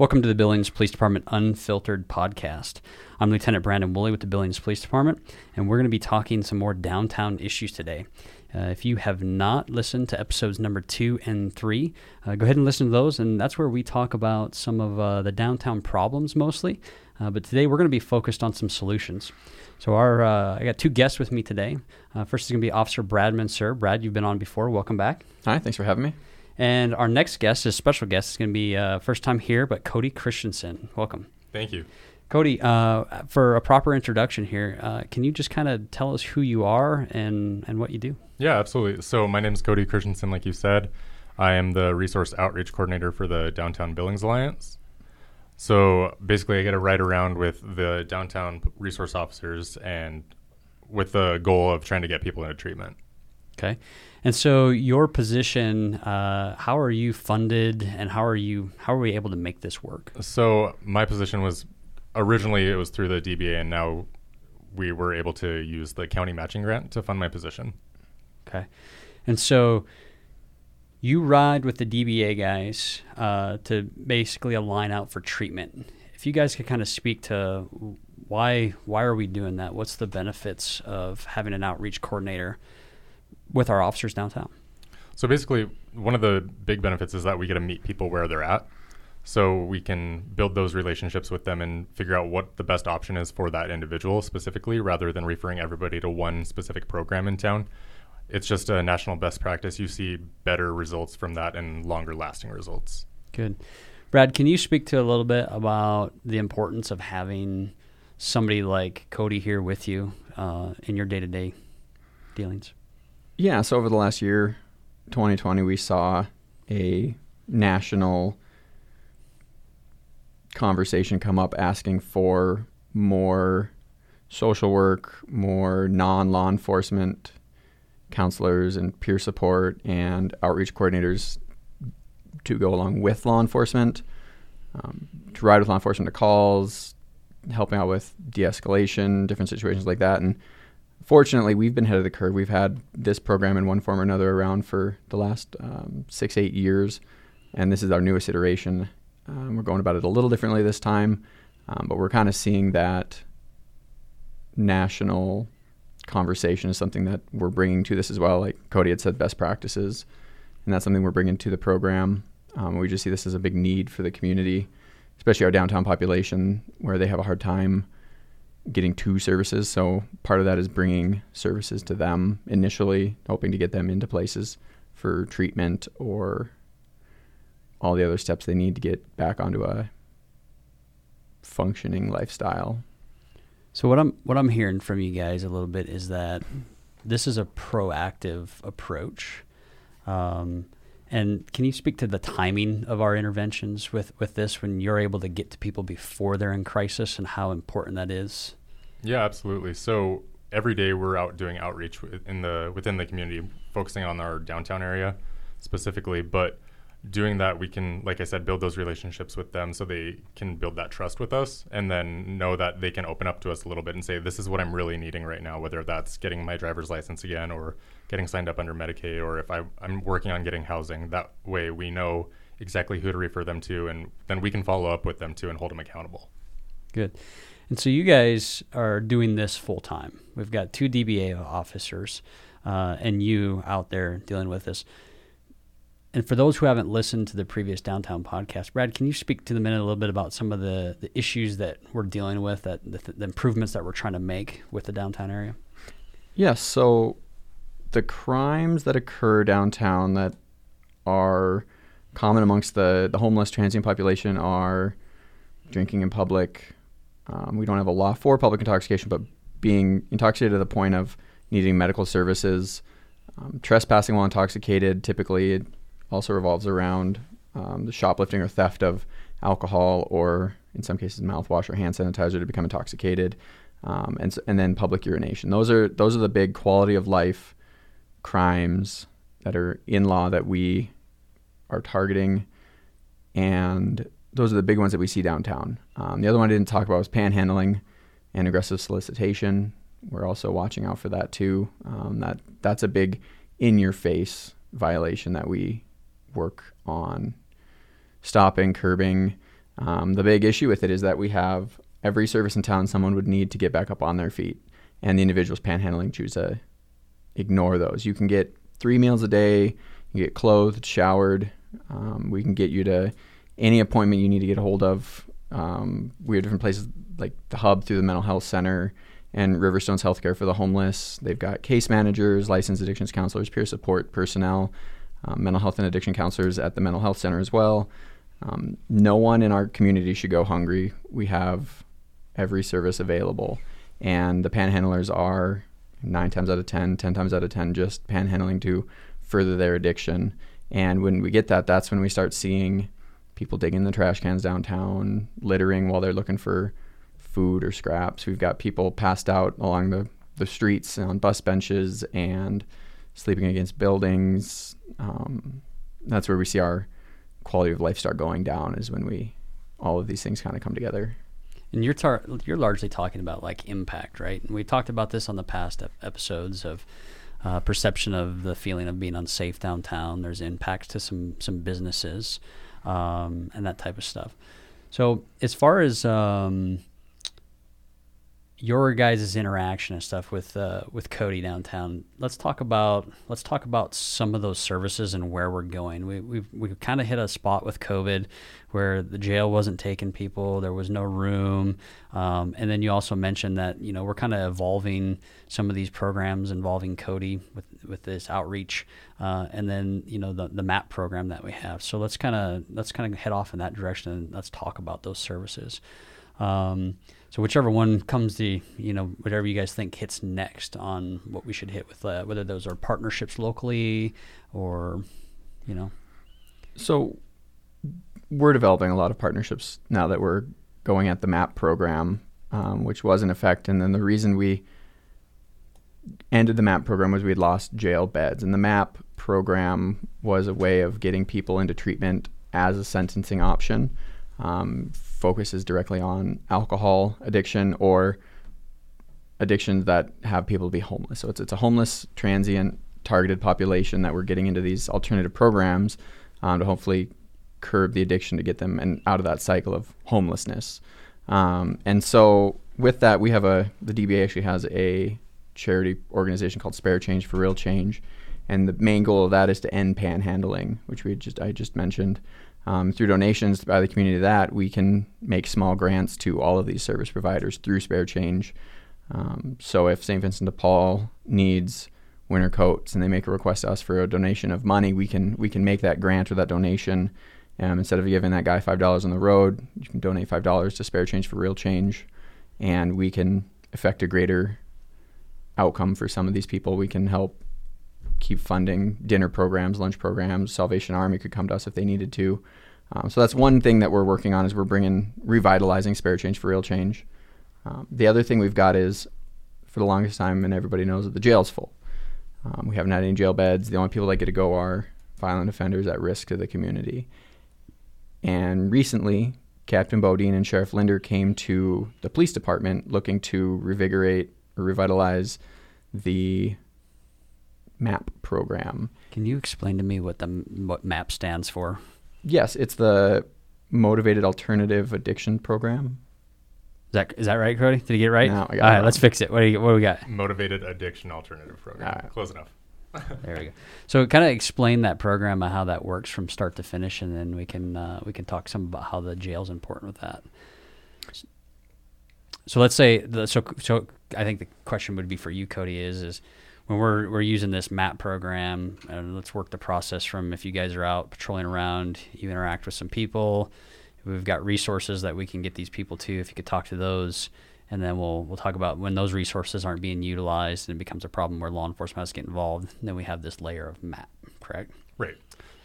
Welcome to the Billings Police Department Unfiltered podcast. I'm Lieutenant Brandon Wooley with the Billings Police Department, and we're going to be talking some more downtown issues today. Uh, if you have not listened to episodes number two and three, uh, go ahead and listen to those, and that's where we talk about some of uh, the downtown problems mostly. Uh, but today we're going to be focused on some solutions. So our uh, I got two guests with me today. Uh, first is going to be Officer Brad Mansur. Brad, you've been on before. Welcome back. Hi, thanks for having me. And our next guest, is special guest, is going to be uh, first time here, but Kody Christensen. Welcome. Thank you. Kody, uh, for a proper introduction here, uh, can you just kind of tell us who you are and, and what you do? Yeah, absolutely. So, my name is Kody Christensen, like you said. I am the resource outreach coordinator for the Downtown Billings Alliance. So, basically, I get to ride around with the downtown resource officers and with the goal of trying to get people into treatment. Okay. And so your position, uh, how are you funded, and how are you how are we able to make this work? So my position was originally it was through the DBA, and now we were able to use the county matching grant to fund my position. Okay, and so you ride with the DBA guys uh, to basically align out for treatment. If you guys could kind of speak to why why are we doing that? What's the benefits of having an outreach coordinator? With our officers downtown. So basically, one of the big benefits is that we get to meet people where they're at. So we can build those relationships with them and figure out what the best option is for that individual specifically, rather than referring everybody to one specific program in town. It's just a national best practice. You see better results from that and longer lasting results. Good. Brad, can you speak to a little bit about the importance of having somebody like Kody here with you uh, in your day to day dealings? Yeah, so over the last year, 2020, we saw a national conversation come up asking for more social work, more non law enforcement counselors and peer support and outreach coordinators to go along with law enforcement, um, to ride with law enforcement to calls, helping out with de escalation, different situations like that. And fortunately, we've been ahead of the curve. We've had this program in one form or another around for the last um, six, eight years, and this is our newest iteration. Um, we're going about it a little differently this time, um, but we're kind of seeing that national conversation is something that we're bringing to this as well. Like Kody had said, best practices, and that's something we're bringing to the program. Um, we just see this as a big need for the community, especially our downtown population, where they have a hard time getting two services. So part of that is bringing services to them initially, hoping to get them into places for treatment or all the other steps they need to get back onto a functioning lifestyle. So what I'm what I'm hearing from you guys a little bit is that this is a proactive approach. Um, and can you speak to the timing of our interventions with, with this when you're able to get to people before they're in crisis and how important that is? Yeah, absolutely. So every day we're out doing outreach in the within the community, focusing on our downtown area specifically. But doing that, we can, like I said, build those relationships with them so they can build that trust with us, and then know that they can open up to us a little bit and say, "This is what I'm really needing right now." Whether that's getting my driver's license again, or getting signed up under Medicaid, or if I, I'm working on getting housing. That way, we know exactly who to refer them to, and then we can follow up with them too and hold them accountable. Good. And so you guys are doing this full time. We've got two DBA officers uh, and you out there dealing with this. And for those who haven't listened to the previous downtown podcast, Brad, can you speak to the minute a little bit about some of the, the issues that we're dealing with, that the, the improvements that we're trying to make with the downtown area? Yes. So the crimes that occur downtown that are common amongst the, the homeless transient population are drinking in public, um, we don't have a law for public intoxication, but being intoxicated to the point of needing medical services, um, trespassing while intoxicated, typically also revolves around um, the shoplifting or theft of alcohol or, in some cases, mouthwash or hand sanitizer to become intoxicated, um, and and then public urination. Those are those are the big quality of life crimes that are in law that we are targeting, and those are the big ones that we see downtown. Um, the other one I didn't talk about was panhandling and aggressive solicitation. We're also watching out for that too. Um, that that's a big in-your-face violation that we work on stopping, curbing. Um, the big issue with it is that we have every service in town someone would need to get back up on their feet, and the individuals panhandling choose to ignore those. You can get three meals a day, you get clothed, showered. Um, we can get you to any appointment you need to get a hold of. Um, we have different places like the hub through the mental health center and Riverstone's Healthcare for the homeless. They've got case managers, licensed addictions counselors, peer support personnel, um, mental health and addiction counselors at the mental health center as well. Um, no one in our community should go hungry. We have every service available, and the panhandlers are nine times out of ten, ten times out of ten, just panhandling to further their addiction. And when we get that, that's when we start seeing people digging the trash cans downtown, littering while they're looking for food or scraps. We've got people passed out along the, the streets on bus benches and sleeping against buildings. Um, that's where we see our quality of life start going down is when we all of these things kind of come together. And you're tar- you're largely talking about like impact, right? And we talked about this on the past ep- episodes of uh, perception of the feeling of being unsafe downtown. There's impacts to some some businesses um, and that type of stuff. So as far as um, your guys' interaction and stuff with uh, with Kody downtown. Let's talk about let's talk about some of those services and where we're going. We we we kind of hit a spot with COVID where the jail wasn't taking people, there was no room, um, and then you also mentioned that you know we're kind of evolving some of these programs involving Kody with with this outreach, uh, and then you know the the MAAP program that we have. So let's kind of let's kind of head off in that direction and let's talk about those services. Um, so whichever one comes to you know whatever you guys think hits next on what we should hit with uh, whether those are partnerships locally or you know. So we're developing a lot of partnerships now that we're going at the MAAP program, um, which was in effect, and then the reason we ended the MAAP program was we had lost jail beds, and the MAAP program was a way of getting people into treatment as a sentencing option. Um, focuses directly on alcohol addiction or addictions that have people be homeless. So it's it's a homeless transient targeted population that we're getting into these alternative programs um, to hopefully curb the addiction to get them and out of that cycle of homelessness. Um, and so with that, we have a the DBA actually has a charity organization called Spare Change for Real Change, and the main goal of that is to end panhandling, which we just I just mentioned. Um, through donations by the community that we can make small grants to all of these service providers through spare change. Um, so if st vincent de paul needs winter coats and they make a request to us for a donation of money we can we can make that grant or that donation. Um, instead of giving that guy five dollars on the road you can donate five dollars to spare change for real change and we can affect a greater outcome for some of these people. We can help keep funding dinner programs, lunch programs. Salvation Army could come to us if they needed to. Um, so that's one thing that we're working on is we're bringing revitalizing spare change for real change. Um, the other thing we've got is for the longest time, and everybody knows that the jail's full. Um, we haven't had any jail beds. The only people that get to go are violent offenders at risk to the community. And recently, Captain Bodine and Sheriff Linder came to the police department looking to revigorate or revitalize the MAAP program. Can you explain to me what the what MAAP stands for? Yes, it's the Motivated Alternative Addiction Program. Is that is that right, Kody? Did you get it right? No, I got All it right, wrong. let's fix it. What do you what do we got? Motivated Addiction Alternative Program. All right. Close enough. There we go. So kind of explain that program and how that works from start to finish, and then we can uh, we can talk some about how the jail is important with that. So let's say the so so I think the question would be for you, Kody, is is when we're we're using this MAAP program, and let's work the process from if you guys are out patrolling around, you interact with some people, we've got resources that we can get these people to. If you could talk to those, and then we'll we'll talk about when those resources aren't being utilized and it becomes a problem where law enforcement has to get involved. Then we have this layer of MAAP, correct? Right.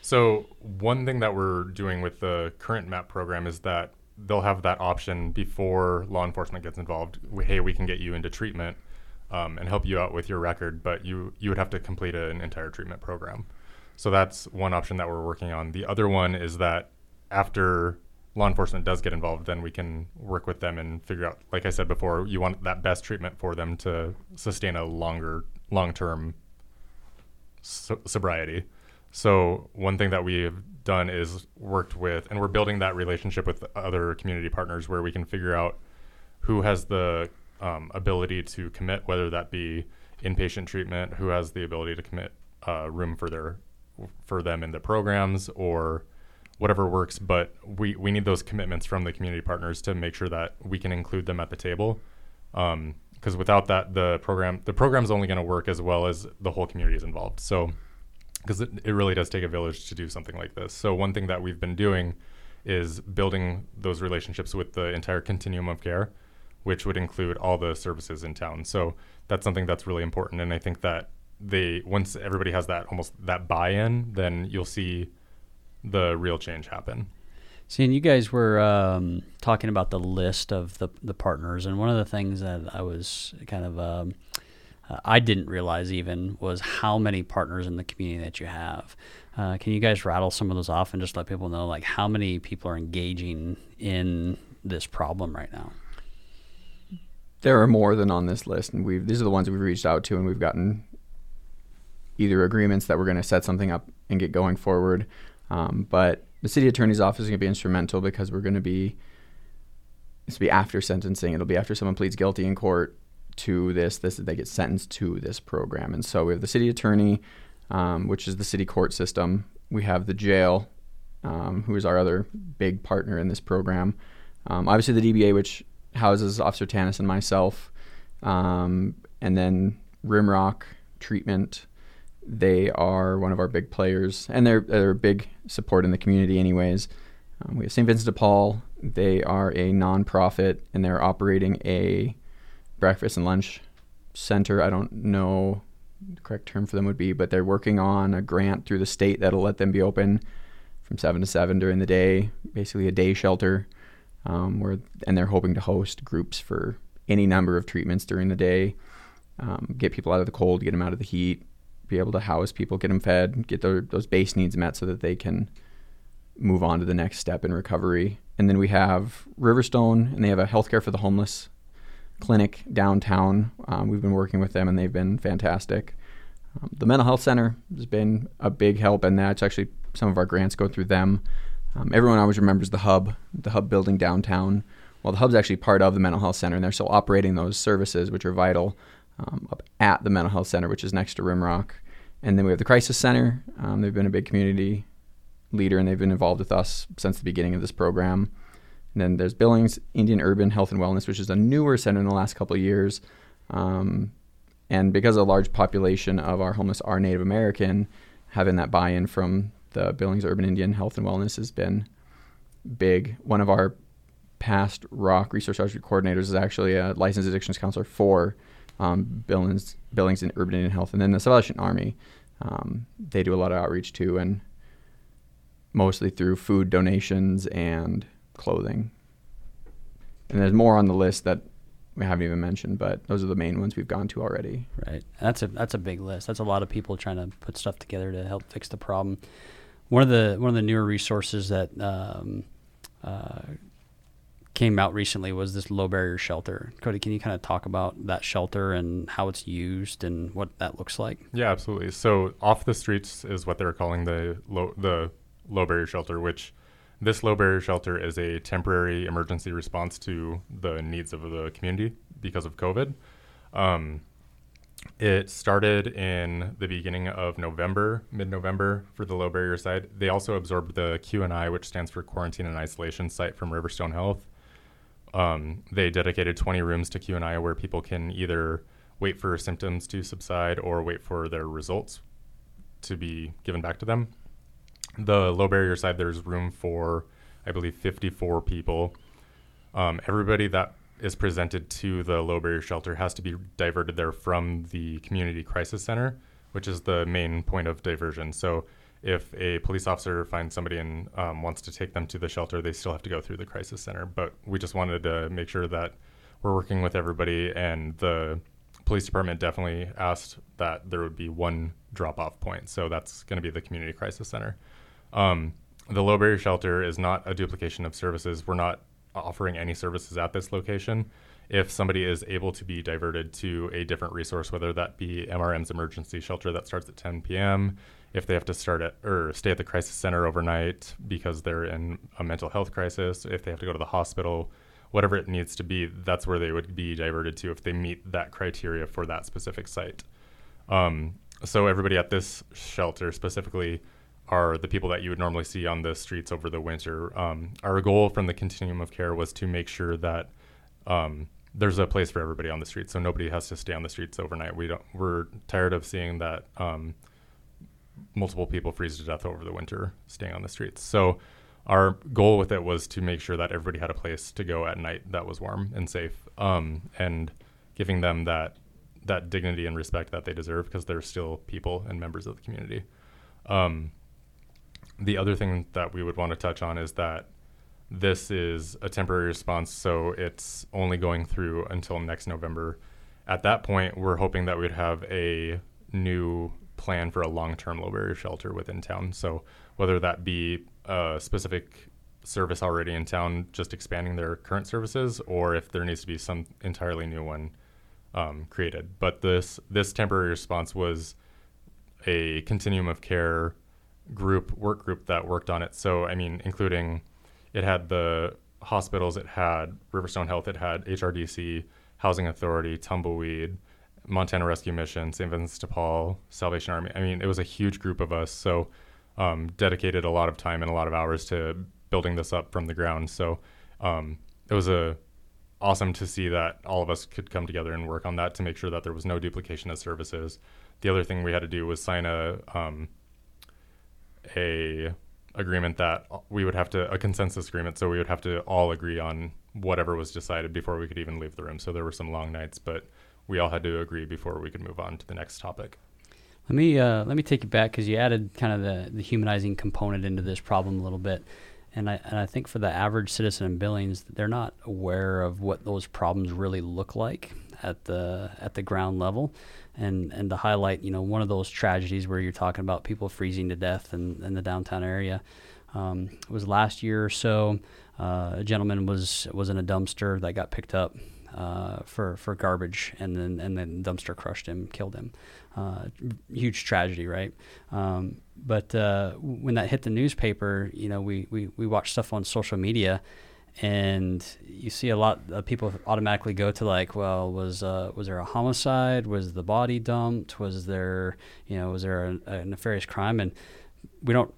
So one thing that we're doing with the current MAAP program is that they'll have that option before law enforcement gets involved. Hey, we can get you into treatment um, and help you out with your record, but you you would have to complete an entire treatment program. So that's one option that we're working on. The other one is that after law enforcement does get involved, then we can work with them and figure out. Like I said before, you want that best treatment for them to sustain a longer long term so- sobriety. So one thing that we have done is worked with, and we're building that relationship with other community partners where we can figure out who has the um, ability to commit, whether that be inpatient treatment, who has the ability to commit uh, room for their for them in the programs or whatever works. But we we need those commitments from the community partners to make sure that we can include them at the table. Because um, without that, the program the program's only going to work as well as the whole community is involved. So because it, it really does take a village to do something like this. So one thing that we've been doing is building those relationships with the entire continuum of care, which would include all the services in town. So that's something that's really important, and I think that they once everybody has that almost that buy-in, then you'll see the real change happen. See, and you guys were um, talking about the list of the the partners, and one of the things that I was kind of um, uh, I didn't realize even was how many partners in the community that you have. Uh, can you guys rattle some of those off and just let people know like how many people are engaging in this problem right now? There are more than on this list, and we've these are the ones we've reached out to, and we've gotten either agreements that we're going to set something up and get going forward. Um, but the city attorney's office is going to be instrumental because we're going to be will be after sentencing. It'll be after someone pleads guilty in court to this. This they get sentenced to this program, and so we have the city attorney, um, which is the city court system. We have the jail, um, who is our other big partner in this program. Um, obviously, the DBA, which houses Officer Tanis and myself, um, and then Rimrock Treatment. They are one of our big players, and they're they're a big support in the community, anyways. Um, we have St. Vincent de Paul. They are a nonprofit, and they're operating a breakfast and lunch center. I don't know the correct term for them would be, but they're working on a grant through the state that'll let them be open from seven to seven during the day, basically a day shelter. Um, where and they're hoping to host groups for any number of treatments during the day, um, get people out of the cold, get them out of the heat, be able to house people, get them fed, get their, those base needs met so that they can move on to the next step in recovery. And then we have Riverstone, and they have a healthcare for the homeless clinic downtown. Um, we've been working with them and they've been fantastic. Um, the mental health center has been a big help, and that's actually some of our grants go through them. Um, everyone always remembers the hub, the hub building downtown. Well, the hub's actually part of the mental health center, and they're still operating those services, which are vital, um, up at the mental health center, which is next to Rimrock. And then we have the crisis center. Um, they've been a big community leader, and they've been involved with us since the beginning of this program. And then there's Billings Indian Urban Health and Wellness, which is a newer center in the last couple of years. Um, and because a large population of our homeless are Native American, having that buy-in from the Billings Urban Indian Health and Wellness has been big. One of our past ROC resource outreach coordinators is actually a licensed addictions counselor for um, Billings, Billings and Urban Indian Health, and then the Salvation Army. Um, they do a lot of outreach too, and mostly through food donations and clothing. And there's more on the list that we haven't even mentioned, but those are the main ones we've gone to already. Right. That's a that's a big list. That's a lot of people trying to put stuff together to help fix the problem. One of the one of the newer resources that um, uh, came out recently was this low barrier shelter. Kody, can you kind of talk about that shelter and how it's used and what that looks like? Yeah, absolutely. So off the streets is what they're calling the low the low barrier shelter, which this low barrier shelter is a temporary emergency response to the needs of the community because of COVID. Um, it started in the beginning of November, mid-November for the low barrier side. They also absorbed the QNI, which stands for Quarantine and Isolation Site from Riverstone Health. Um, they dedicated 20 rooms to QNI where people can either wait for symptoms to subside or wait for their results to be given back to them the low barrier side, there's room for, I believe, 54 people. Um, everybody that is presented to the low barrier shelter has to be diverted there from the community crisis center, which is the main point of diversion. So if a police officer finds somebody and um, wants to take them to the shelter, they still have to go through the crisis center. But we just wanted to make sure that we're working with everybody, and the police department definitely asked that there would be one drop off point. So that's going to be the community crisis center. Um, the low barrier shelter is not a duplication of services. We're not offering any services at this location. If somebody is able to be diverted to a different resource, whether that be MRM's emergency shelter that starts at 10 p.m., if they have to start at or stay at the crisis center overnight because they're in a mental health crisis, if they have to go to the hospital, whatever it needs to be, that's where they would be diverted to if they meet that criteria for that specific site. Um, so everybody at this shelter specifically are the people that you would normally see on the streets over the winter. Um, our goal from the continuum of care was to make sure that um, there's a place for everybody on the streets, so nobody has to stay on the streets overnight. We don't. We're tired of seeing that um, multiple people freeze to death over the winter staying on the streets. So our goal with it was to make sure that everybody had a place to go at night that was warm and safe, um, and giving them that that dignity and respect that they deserve because they're still people and members of the community. Um, the other thing that we would want to touch on is that this is a temporary response, so it's only going through until next November. At that point, we're hoping that we'd have a new plan for a long-term low barrier shelter within town. So whether that be a specific service already in town, just expanding their current services, or if there needs to be some entirely new one um, created. But this this temporary response was a continuum of care group work group that worked on it. So I mean, including it had the hospitals, it had Riverstone Health, it had HRDC, Housing Authority, Tumbleweed, Montana Rescue Mission, St. Vincent de Paul, Salvation Army. I mean, it was a huge group of us. So um, dedicated a lot of time and a lot of hours to building this up from the ground. So um, it was a awesome to see that all of us could come together and work on that to make sure that there was no duplication of services. The other thing we had to do was sign a um, a agreement that we would have to a consensus agreement, so we would have to all agree on whatever was decided before we could even leave the room. So there were some long nights, but we all had to agree before we could move on to the next topic. Let me uh, let me take you back because you added kind of the, the humanizing component into this problem a little bit, and I and I think for the average citizen in Billings, they're not aware of what those problems really look like at the at the ground level, and and to highlight you know one of those tragedies where you're talking about people freezing to death in, in the downtown area, um, was last year or so. Uh, a gentleman was was in a dumpster that got picked up uh, for for garbage, and then and then dumpster crushed him, killed him. Uh, huge tragedy, right? Um, but uh, when that hit the newspaper, you know, we, we we watched stuff on social media, and you see a lot of people automatically go to like, well, was uh, was there a homicide? Was the body dumped? Was there you know was there a, a nefarious crime? And we don't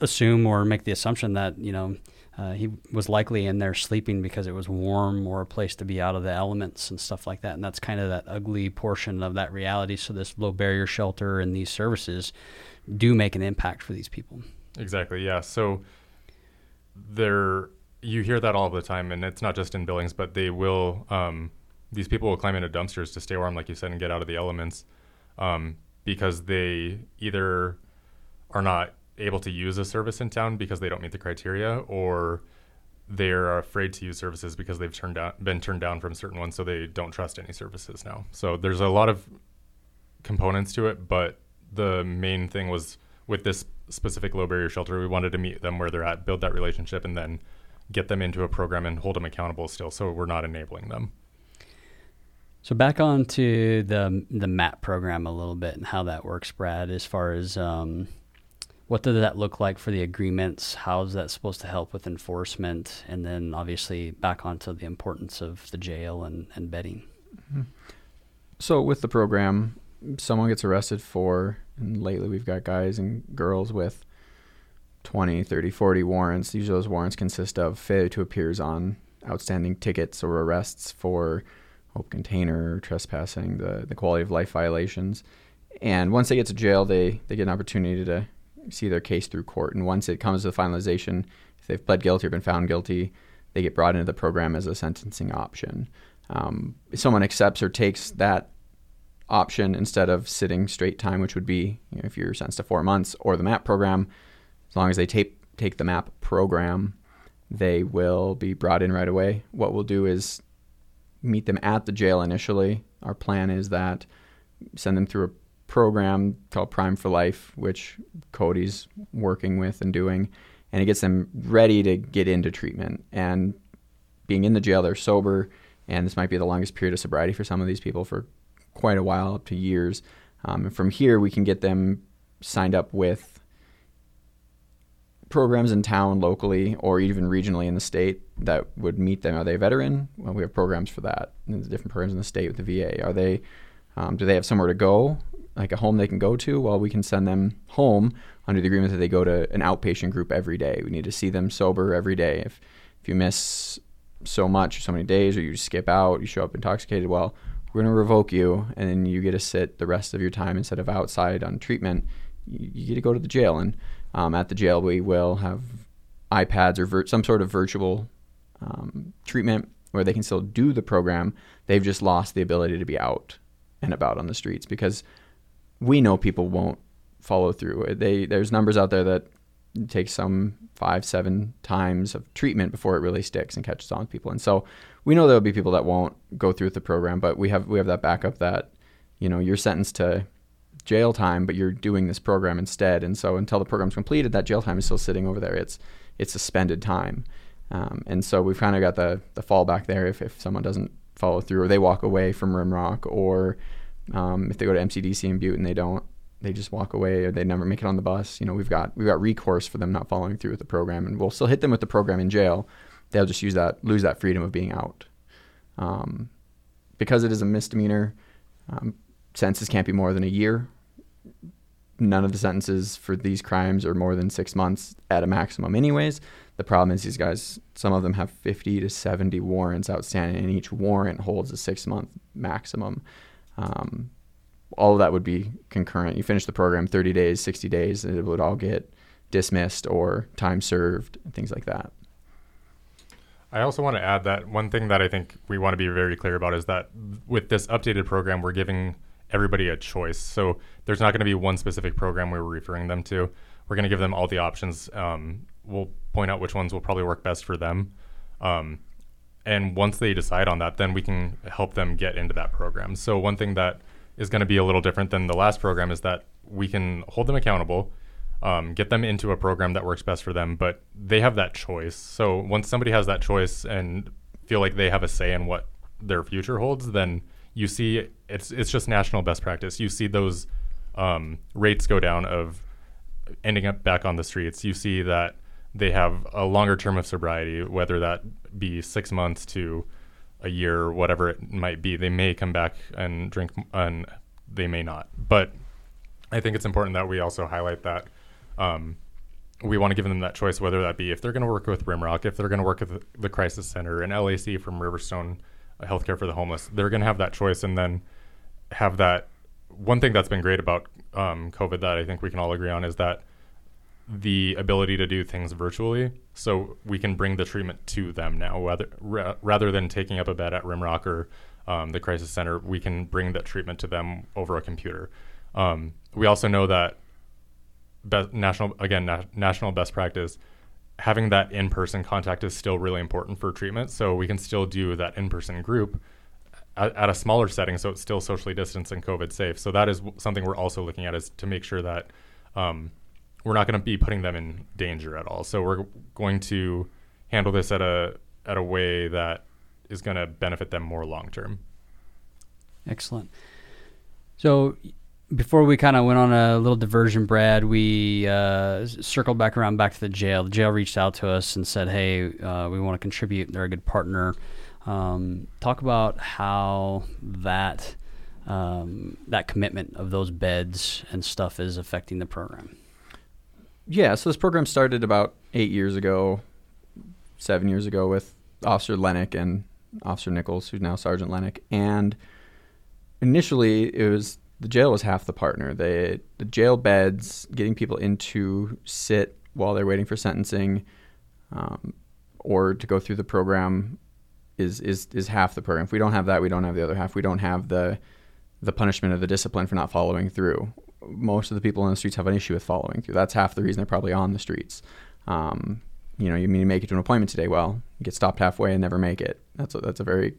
assume or make the assumption that you know uh, he was likely in there sleeping because it was warm or a place to be out of the elements and stuff like that. And that's kind of that ugly portion of that reality. So this low barrier shelter and these services do make an impact for these people. Exactly. Yeah. So there, you hear that all the time, and it's not just in Billings, but they will. Um, these people will climb into dumpsters to stay warm, like you said, and get out of the elements, um, because they either are not able to use a service in town because they don't meet the criteria, or they're afraid to use services because they've turned down been turned down from certain ones, so they don't trust any services now. So there's a lot of components to it, but the main thing was with this specific low barrier shelter, we wanted to meet them where they're at, build that relationship, and then get them into a program and hold them accountable still. So we're not enabling them. So back on to the the MAAP program a little bit and how that works, Brad. As far as um, what does that look like for the agreements? How is that supposed to help with enforcement? And then obviously back onto the importance of the jail and, and bedding. Mm-hmm. So with the program, someone gets arrested for, and lately we've got guys and girls with 20, 30, 40 warrants. Usually those warrants consist of failure to appears on outstanding tickets or arrests for open container, trespassing, the, the quality of life violations. And once they get to jail, they, they get an opportunity to see their case through court. And once it comes to the finalization, if they've pled guilty or been found guilty, they get brought into the program as a sentencing option. Um, if someone accepts or takes that option instead of sitting straight time, which would be you know, if you're sentenced to four months, or the MAAP program, as long as they take take the MAAP program, they will be brought in right away. What we'll do is meet them at the jail initially. Our plan is that send them through a program called Prime for Life, which Kody's working with and doing, and it gets them ready to get into treatment. And being in the jail, they're sober, and this might be the longest period of sobriety for some of these people for quite a while, up to years. Um, and from here, we can get them signed up with programs in town locally or even regionally in the state that would meet them. Are they a veteran? Well, we have programs for that. And there's different programs in the state with the VA. Are they? Um, do they have somewhere to go, like a home they can go to? Well, we can send them home under the agreement that they go to an outpatient group every day. We need to see them sober every day. If if you miss so much or so many days, or you skip out, you show up intoxicated, well, we're going to revoke you, and then you get to sit the rest of your time instead of outside on treatment. You, you get to go to the jail, and um, at the jail we will have iPads or vir- some sort of virtual um, treatment where they can still do the program. They've just lost the ability to be out and about on the streets because we know people won't follow through. They there's numbers out there that take some five, seven times of treatment before it really sticks and catches on people. And so we know there'll be people that won't go through with the program, but we have we have that backup that, you know, you're sentenced to jail time, but you're doing this program instead. And so until the program's completed, that jail time is still sitting over there. It's it's suspended time. Um, and so we've kind of got the the fallback there if, if someone doesn't follow through or they walk away from Rimrock or um, if they go to MCDC in Butte and they don't, they just walk away or they never make it on the bus. You know, we've got we've got recourse for them not following through with the program, and we'll still hit them with the program in jail. They'll just use that lose that freedom of being out. Um, because it is a misdemeanor, um, sentences can't be more than a year. None of the sentences for these crimes are more than six months at a maximum, anyways. The problem is these guys, some of them have 50 to 70 warrants outstanding, and each warrant holds a six month maximum. Um, all of that would be concurrent. You finish the program 30 days, 60 days, and it would all get dismissed or time served, things like that. I also want to add that one thing that I think we want to be very clear about is that with this updated program, we're giving everybody a choice. So there's not going to be one specific program we're referring them to. We're going to give them all the options. Um, we'll point out which ones will probably work best for them. Um, and once they decide on that, then we can help them get into that program. So one thing that is going to be a little different than the last program is that we can hold them accountable, um, get them into a program that works best for them, but they have that choice. So once somebody has that choice and feel like they have a say in what their future holds, then you see it's it's just national best practice. You see those um, rates go down of ending up back on the streets. You see that they have a longer term of sobriety, whether that be six months to a year whatever it might be. They may come back and drink, and they may not. But I think it's important that we also highlight that um, we want to give them that choice, whether that be if they're going to work with Rimrock, if they're going to work with the Crisis Center, and LAC from Riverstone Healthcare for the Homeless. They're going to have that choice, and then have that. One thing that's been great about um, COVID that I think we can all agree on is that the ability to do things virtually so we can bring the treatment to them now rather, ra- rather than taking up a bed at rimrock or um, the crisis center we can bring that treatment to them over a computer um, we also know that be- national again na- national best practice having that in-person contact is still really important for treatment so we can still do that in-person group at, at a smaller setting so it's still socially distanced and covid safe so that is something we're also looking at is to make sure that um, we're not going to be putting them in danger at all. So we're going to handle this at a at a way that is going to benefit them more long term. Excellent. So before we kind of went on a little diversion, Brad, we uh, circled back around back to the jail. The jail reached out to us and said, "Hey, uh, we want to contribute. They're a good partner." Um, talk about how that um, that commitment of those beds and stuff is affecting the program. Yeah, so this program started about eight years ago, seven years ago with Officer Lennick and Officer Nichols, who's now Sergeant Lennick. And initially, it was the jail was half the partner. They, the jail beds, getting people in to sit while they're waiting for sentencing, um, or to go through the program, is is is half the program. If we don't have that, we don't have the other half. We don't have the the punishment of the discipline for not following through most of the people on the streets have an issue with following through. That's half the reason they're probably on the streets. Um, you know, you mean to make it to an appointment today? Well, you get stopped halfway and never make it. That's a, that's a very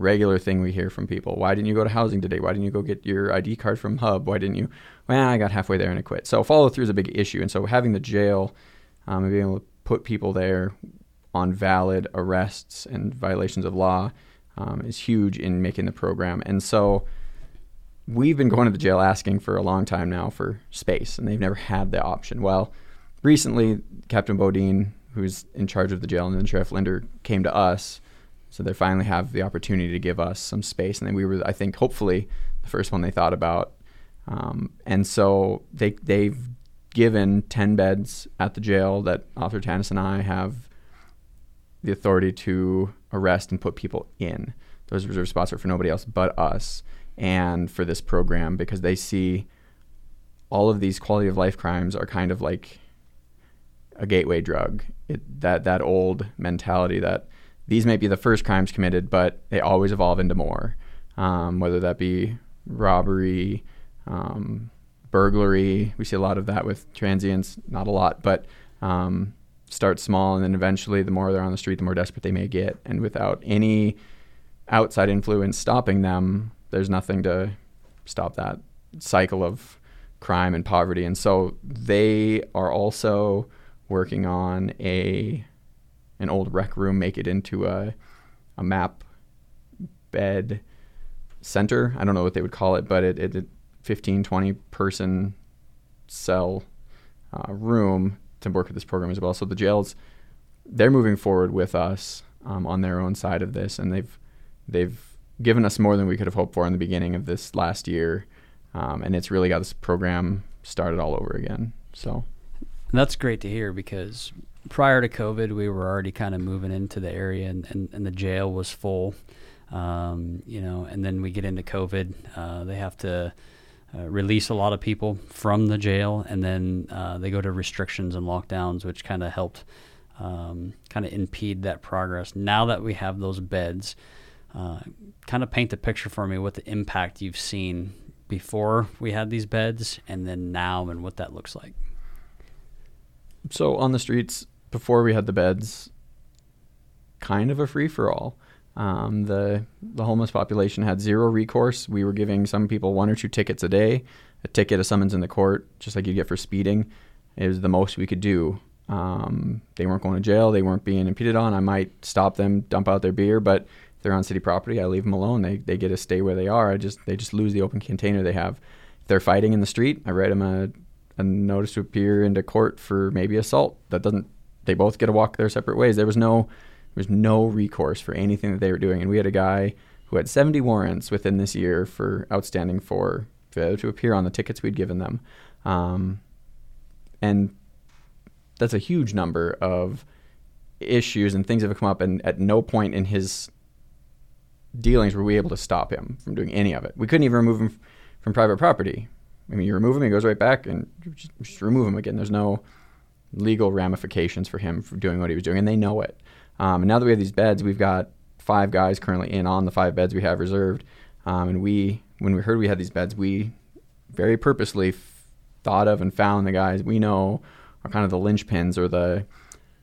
regular thing we hear from people. Why didn't you go to housing today? Why didn't you go get your ID card from Hub? Why didn't you? Well, I got halfway there and I quit. So follow through is a big issue, and so having the jail um, and being able to put people there on valid arrests and violations of law um, is huge in making the program. And so we've been going to the jail asking for a long time now for space, and they've never had the option. Well, recently, Captain Bodine, who's in charge of the jail, and then Sheriff Linder came to us. So they finally have the opportunity to give us some space, and then we were, I think, hopefully, the first one they thought about. Um, and so they they've given ten beds at the jail that Officer Tanis and I have the authority to arrest and put people in. Those reserved spots are for nobody else but us and for this program because they see all of these quality of life crimes are kind of like a gateway drug. It, that that old mentality that these may be the first crimes committed, but they always evolve into more. Um, whether that be robbery, um, burglary, we see a lot of that with transients. Not a lot, but um, start small, and then eventually, the more they're on the street, the more desperate they may get, and without any outside influence stopping them, there's nothing to stop that cycle of crime and poverty. And so they are also working on a an old rec room, make it into a a MAAP bed center. I don't know what they would call it, but it, it, it 15, 20 person cell uh, room to work with this program as well. So the jails, they're moving forward with us um, on their own side of this, and they've they've given us more than we could have hoped for in the beginning of this last year, um, and it's really got this program started all over again. So that's great to hear because prior to COVID, we were already kind of moving into the area, and, and, and the jail was full. Um, you know, and then we get into COVID. Uh, they have to uh, release a lot of people from the jail, and then uh, they go to restrictions and lockdowns, which kind of helped um, kind of impede that progress. Now that we have those beds, uh, kind of paint the picture for me what the impact you've seen before we had these beds, and then now, and what that looks like. So on the streets before we had the beds, kind of a free for all. Um, the the homeless population had zero recourse. We were giving some people one or two tickets a day, a ticket, a summons in the court, just like you get for speeding. It was the most we could do. Um, they weren't going to jail. They weren't being impeded on. I might stop them, dump out their beer, but if they're on city property, I leave them alone. They they get to stay where they are. I just they just lose the open container they have. If they're fighting in the street, I write them a, a notice to appear into court for maybe assault. That doesn't. They both get to walk their separate ways. There was no there was no recourse for anything that they were doing. And we had a guy who had 70 warrants within this year for outstanding for failure to appear on the tickets we'd given them. Um, and that's a huge number of issues and things that have come up. And at no point in his dealings were we able to stop him from doing any of it. We couldn't even remove him from private property. I mean, you remove him, he goes right back, and just, just remove him again. There's no legal ramifications for him for doing what he was doing, and they know it. Um, and now that we have these beds, we've got five guys currently in on the five beds we have reserved. Um, and we, when we heard we had these beds, we very purposely f- thought of and found the guys we know are kind of the linchpins or the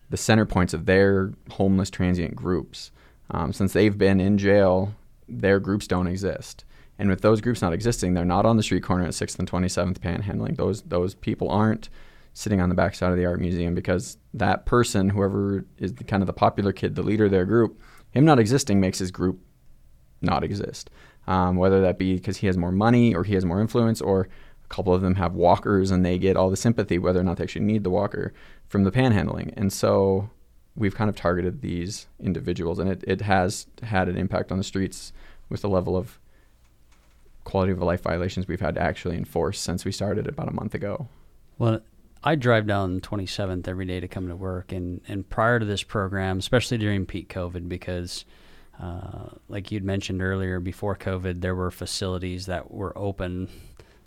the center points of their homeless transient groups. Um, since they've been in jail, their groups don't exist. And with those groups not existing, they're not on the street corner at 6th and 27th panhandling. Those those people aren't sitting on the backside of the art museum because that person, whoever is the, kind of the popular kid, the leader of their group, him not existing makes his group not exist. Um, whether that be because he has more money or he has more influence, or a couple of them have walkers and they get all the sympathy, whether or not they actually need the walker from the panhandling. And so we've kind of targeted these individuals, and it, it has had an impact on the streets with the level of quality of life violations we've had to actually enforce since we started about a month ago. Well, I drive down 27th every day to come to work, and and prior to this program, especially during peak COVID, because uh, like you'd mentioned earlier, before COVID, there were facilities that were open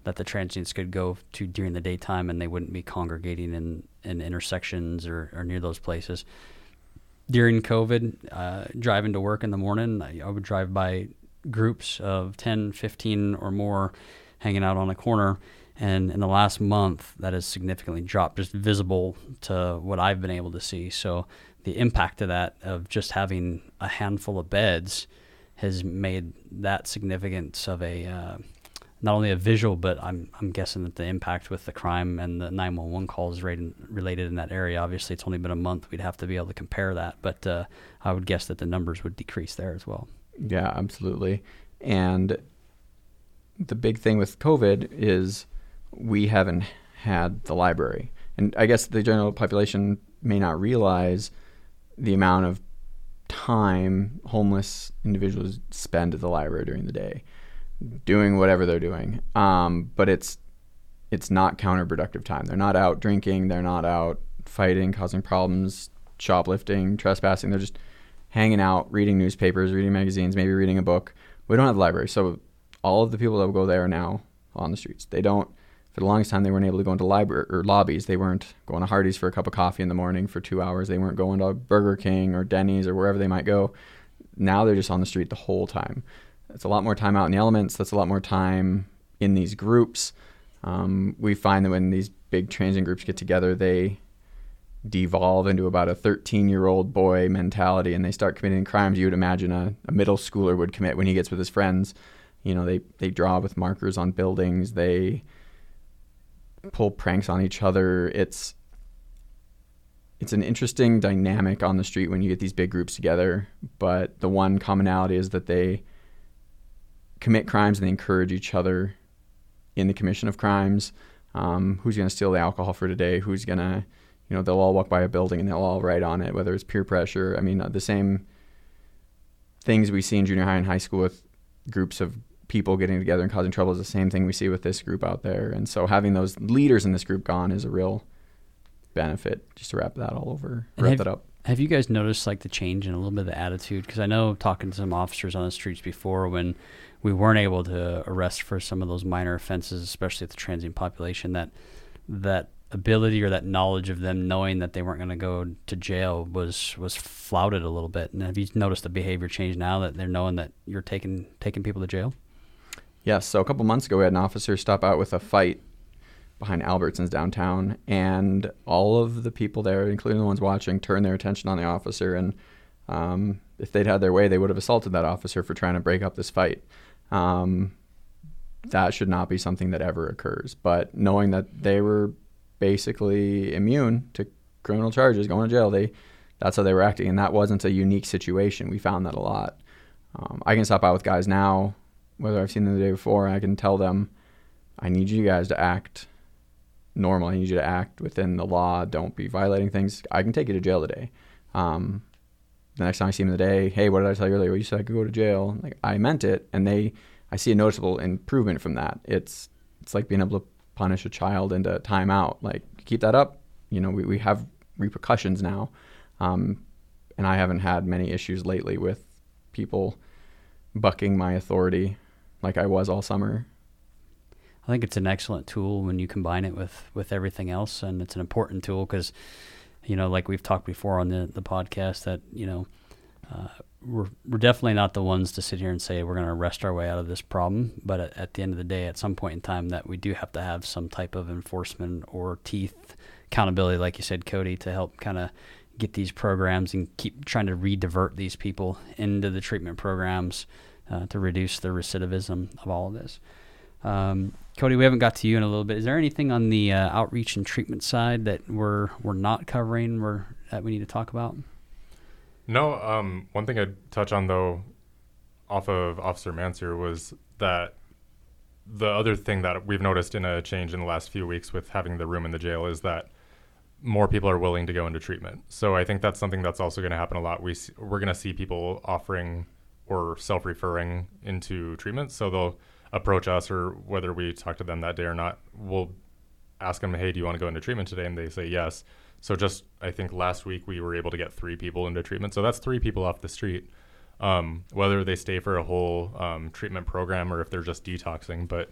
that the transients could go to during the daytime, and they wouldn't be congregating in in intersections or, or near those places. During COVID, uh, driving to work in the morning, I, I would drive by groups of 10, 15 or more hanging out on a corner and in the last month that has significantly dropped just visible to what i've been able to see so the impact of that of just having a handful of beds has made that significance of a uh, not only a visual, but I'm I'm guessing that the impact with the crime and the 911 calls related in that area. Obviously, it's only been a month. We'd have to be able to compare that, but uh, I would guess that the numbers would decrease there as well. Yeah, absolutely. And the big thing with COVID is we haven't had the library, and I guess the general population may not realize the amount of time homeless individuals spend at the library during the day doing whatever they're doing. Um, but it's it's not counterproductive time. They're not out drinking. They're not out fighting, causing problems, shoplifting, trespassing. They're just hanging out, reading newspapers, reading magazines, maybe reading a book. We don't have the library, so all of the people that go there are now on the streets. They don't. For the longest time, they weren't able to go into library or lobbies. They weren't going to Hardee's for a cup of coffee in the morning for two hours. They weren't going to Burger King or Denny's or wherever they might go. Now they're just on the street the whole time. It's a lot more time out in the elements. That's a lot more time in these groups. Um, we find that when these big transient groups get together, they devolve into about a 13 year old boy mentality and they start committing crimes you would imagine a, a, middle schooler would commit when he gets with his friends. You know, they, they draw with markers on buildings, they pull pranks on each other. It's it's an interesting dynamic on the street when you get these big groups together, but the one commonality is that they commit crimes and they encourage each other in the commission of crimes. Um, who's going to steal the alcohol for today? Who's going to, you know, they'll all walk by a building and they'll all write on it, whether it's peer pressure. I mean, uh, the same things we see in junior high and high school with groups of people getting together and causing trouble is the same thing we see with this group out there. And so having those leaders in this group gone is a real benefit. Just to wrap that all over, and wrap have, that up. Have you guys noticed like the change in a little bit of the attitude? Because I know talking to some officers on the streets before when we weren't able to arrest for some of those minor offenses, especially at the transient population, that that ability or that knowledge of them knowing that they weren't going to go to jail was was flouted a little bit. And have you noticed the behavior change now that they're knowing that you're taking taking people to jail? Yes. So a couple months ago, we had an officer stop out with a fight behind Albertsons downtown, and all of the people there, including the ones watching, turned their attention on the officer. And um, if they'd had their way, they would have assaulted that officer for trying to break up this fight. Um, that should not be something that ever occurs. But knowing that they were basically immune to criminal charges, going to jail, they that's how they were acting, and that wasn't a unique situation. We found that a lot. Um, I can stop out with guys now, whether I've seen them the day before, I can tell them, I need you guys to act normal. I need you to act within the law. Don't be violating things. I can take you to jail today. Um, the next time I see them day, hey, what did I tell you earlier? Well, you said I could go to jail. Like I meant it, and they, I see a noticeable improvement from that. It's it's like being able to punish a child into timeout. Like keep that up. You know, we, we have repercussions now, um, and I haven't had many issues lately with people bucking my authority like I was all summer. I think it's an excellent tool when you combine it with with everything else, and it's an important tool because you know, like we've talked before on the, the podcast, that, you know, uh, we're, we're definitely not the ones to sit here and say we're going to arrest our way out of this problem. But at, at, the end of the day, at some point in time, that we do have to have some type of enforcement or teeth accountability, like you said, Kody, to help kind of get these programs and keep trying to re-divert these people into the treatment programs uh, to reduce the recidivism of all of this. Um, Kody, we haven't got to you in a little bit. Is there anything on the uh, outreach and treatment side that we're we're not covering, that we need to talk about? No. Um, one thing I'd touch on though, off of Officer Mansur, was that the other thing that we've noticed in a change in the last few weeks with having the room in the jail is that more people are willing to go into treatment. So I think that's something that's also going to happen a lot. We we're going to see people offering or self-referring into treatment. So they'll approach us or whether we talk to them that day or not, we'll ask them, hey, do you want to go into treatment today? And they say yes. So just I think last week we were able to get three people into treatment. So that's three people off the street. Um, whether they stay for a whole um, treatment program or if they're just detoxing, but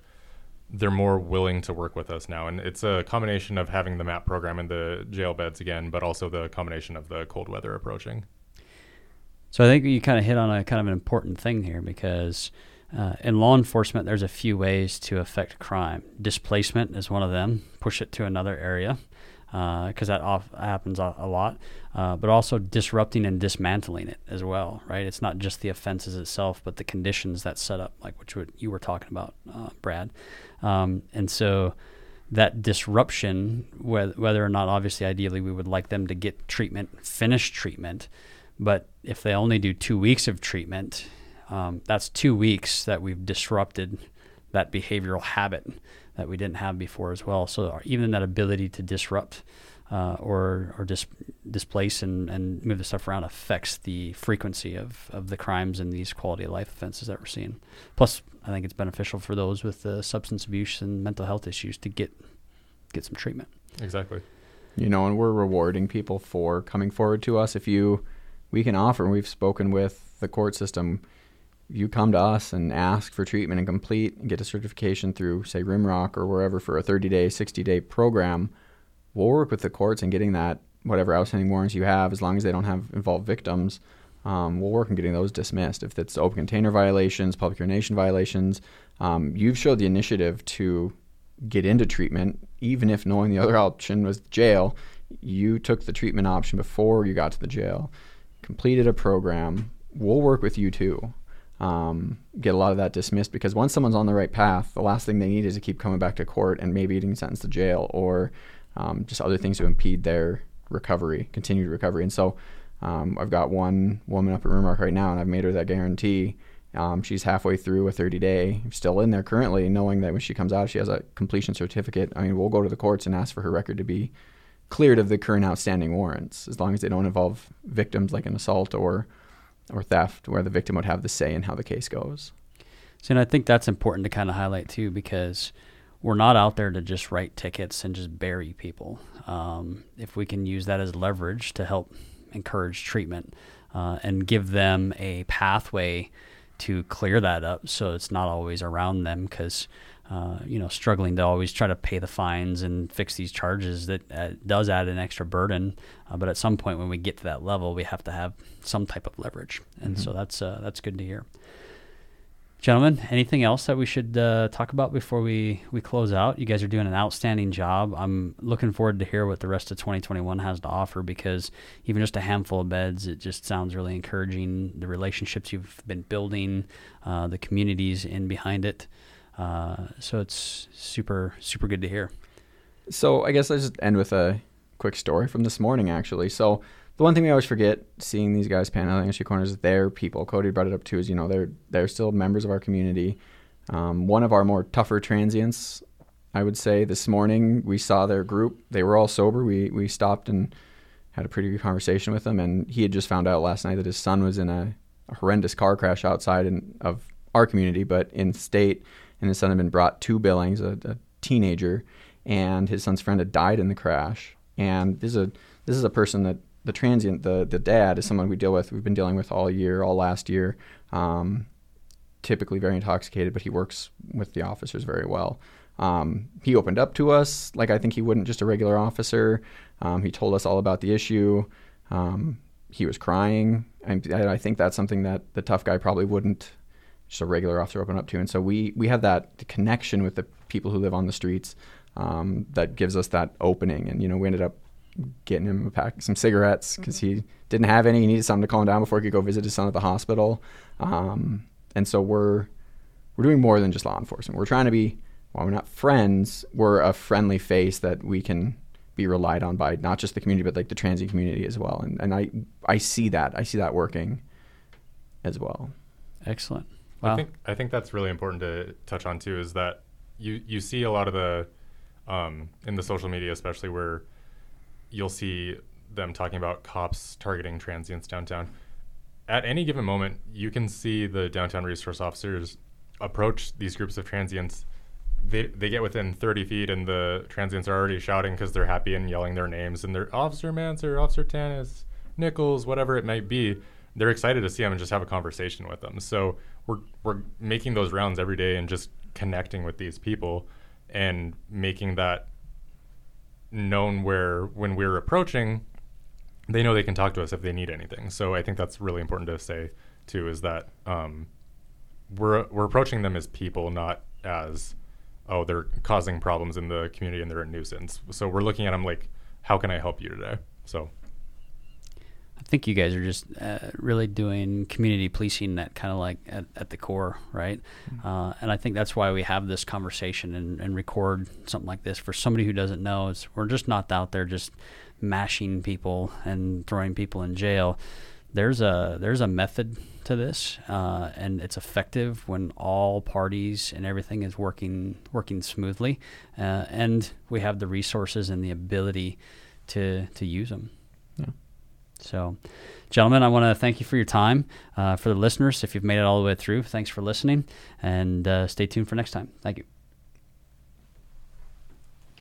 they're more willing to work with us now. And it's a combination of having the MAAP program and the jail beds again, but also the combination of the cold weather approaching. So I think you kind of hit on a kind of an important thing here because uh, in law enforcement, there's a few ways to affect crime. Displacement is one of them. Push it to another area. because that off happens a, a lot, uh, but also disrupting and dismantling it as well, right? It's not just the offenses itself, but the conditions that set up, like which you were talking about, uh, Brad. Um, and so that disruption, whether, whether or not obviously ideally we would like them to get treatment, finish treatment, but if they only do two weeks of treatment, um, that's two weeks that we've disrupted that behavioral habit that we didn't have before as well. So even that ability to disrupt uh, or or dis- displace and, and move the stuff around affects the frequency of, of the crimes and these quality of life offenses that we're seeing. Plus, I think it's beneficial for those with uh, substance abuse and mental health issues to get get some treatment. Exactly. You know, and we're rewarding people for coming forward to us. If you, we can offer. And we've spoken with the court system you come to us and ask for treatment and complete and get a certification through, say, Rimrock or wherever for a 30 day, 60 day program, we'll work with the courts in getting that, whatever outstanding warrants you have, as long as they don't have involved victims. Um, we'll work on getting those dismissed. If it's open container violations, public urination violations, um, you've showed the initiative to get into treatment, even if knowing the other option was jail. You took the treatment option before you got to the jail, completed a program. We'll work with you too um, get a lot of that dismissed because once someone's on the right path, the last thing they need is to keep coming back to court and maybe getting sentenced to jail or um, just other things to impede their recovery, continued recovery. And so um, I've got one woman up at Rimrock right now, and I've made her that guarantee. Um, she's halfway through a 30 day, still in there currently, knowing that when she comes out, she has a completion certificate. I mean, we'll go to the courts and ask for her record to be cleared of the current outstanding warrants, as long as they don't involve victims like an assault or or theft where the victim would have the say in how the case goes. So, and I think that's important to kind of highlight too, because we're not out there to just write tickets and just bury people. Um, if we can use that as leverage to help encourage treatment uh, and give them a pathway to clear that up so it's not always around them because uh, you know struggling to always try to pay the fines and fix these charges that uh, does add an extra burden. Uh, but at some point when we get to that level we have to have some type of leverage. And mm-hmm. so that's uh, that's good to hear. Gentlemen anything else that we should uh, talk about before we we close out? You guys are doing an outstanding job. I'm looking forward to hear what the rest of 2021 has to offer because even just a handful of beds it just sounds really encouraging. The relationships you've been building the communities in behind it uh, so it's super, super good to hear. So I guess I just end with a quick story from this morning, actually. So the one thing we always forget seeing these guys paneling the street corners, they're people. Kody brought it up too, is you know they're they're still members of our community. Um, one of our more tougher transients, I would say, this morning we saw their group. They were all sober. We we stopped and had a pretty good conversation with them, and he had just found out last night that his son was in a, a horrendous car crash outside in, of our community, but in state and his son had been brought to Billings, a, a teenager, and his son's friend had died in the crash. And this is a this is a person that the transient, the the dad, is someone we deal with. We've been dealing with all year, all last year. Um, typically very intoxicated, but he works with the officers very well. Um, he opened up to us like I think he wouldn't just a regular officer. Um, he told us all about the issue. Um, he was crying. I, I, think that's something that the tough guy probably wouldn't just a regular officer open up to. And so we we have that connection with the people who live on the streets um, that gives us that opening. And you know, we ended up getting him a pack some cigarettes because mm-hmm. he didn't have any. He needed something to calm down before he could go visit his son at the hospital. Um, and so we're we're doing more than just law enforcement. We're trying to be while we're not friends, we're a friendly face that we can be relied on by not just the community but like the transient community as well. And and I I see that I see that working as well. Excellent. Wow. I think I think that's really important to touch on too. Is that you you see a lot of the um, in the social media, especially where you'll see them talking about cops targeting transients downtown. At any given moment, you can see the downtown resource officers approach these groups of transients. They, they get within 30 feet and the transients are already shouting because they're happy and yelling their names and they're Officer Mansur, Officer Tanis, Nichols, whatever it might be. They're excited to see them and just have a conversation with them. So we're we're making those rounds every day and just connecting with these people and making that known where when we're approaching they know they can talk to us if they need anything so i think that's really important to say too is that um, we're we're approaching them as people not as oh they're causing problems in the community and they're a nuisance so we're looking at them like how can I help you today? So think you guys are just uh, really doing community policing at kind of like at, at the core, right? Uh, and I think that's why we have this conversation and, and record something like this for somebody who doesn't know. It's, we're just not out there just mashing people and throwing people in jail. There's a there's a method to this, uh, and it's effective when all parties and everything is working working smoothly, uh, and we have the resources and the ability to to use them. So, gentlemen, I want to thank you for your time. Uh, for the listeners, if you've made it all the way through, thanks for listening, and uh, stay tuned for next time. Thank you.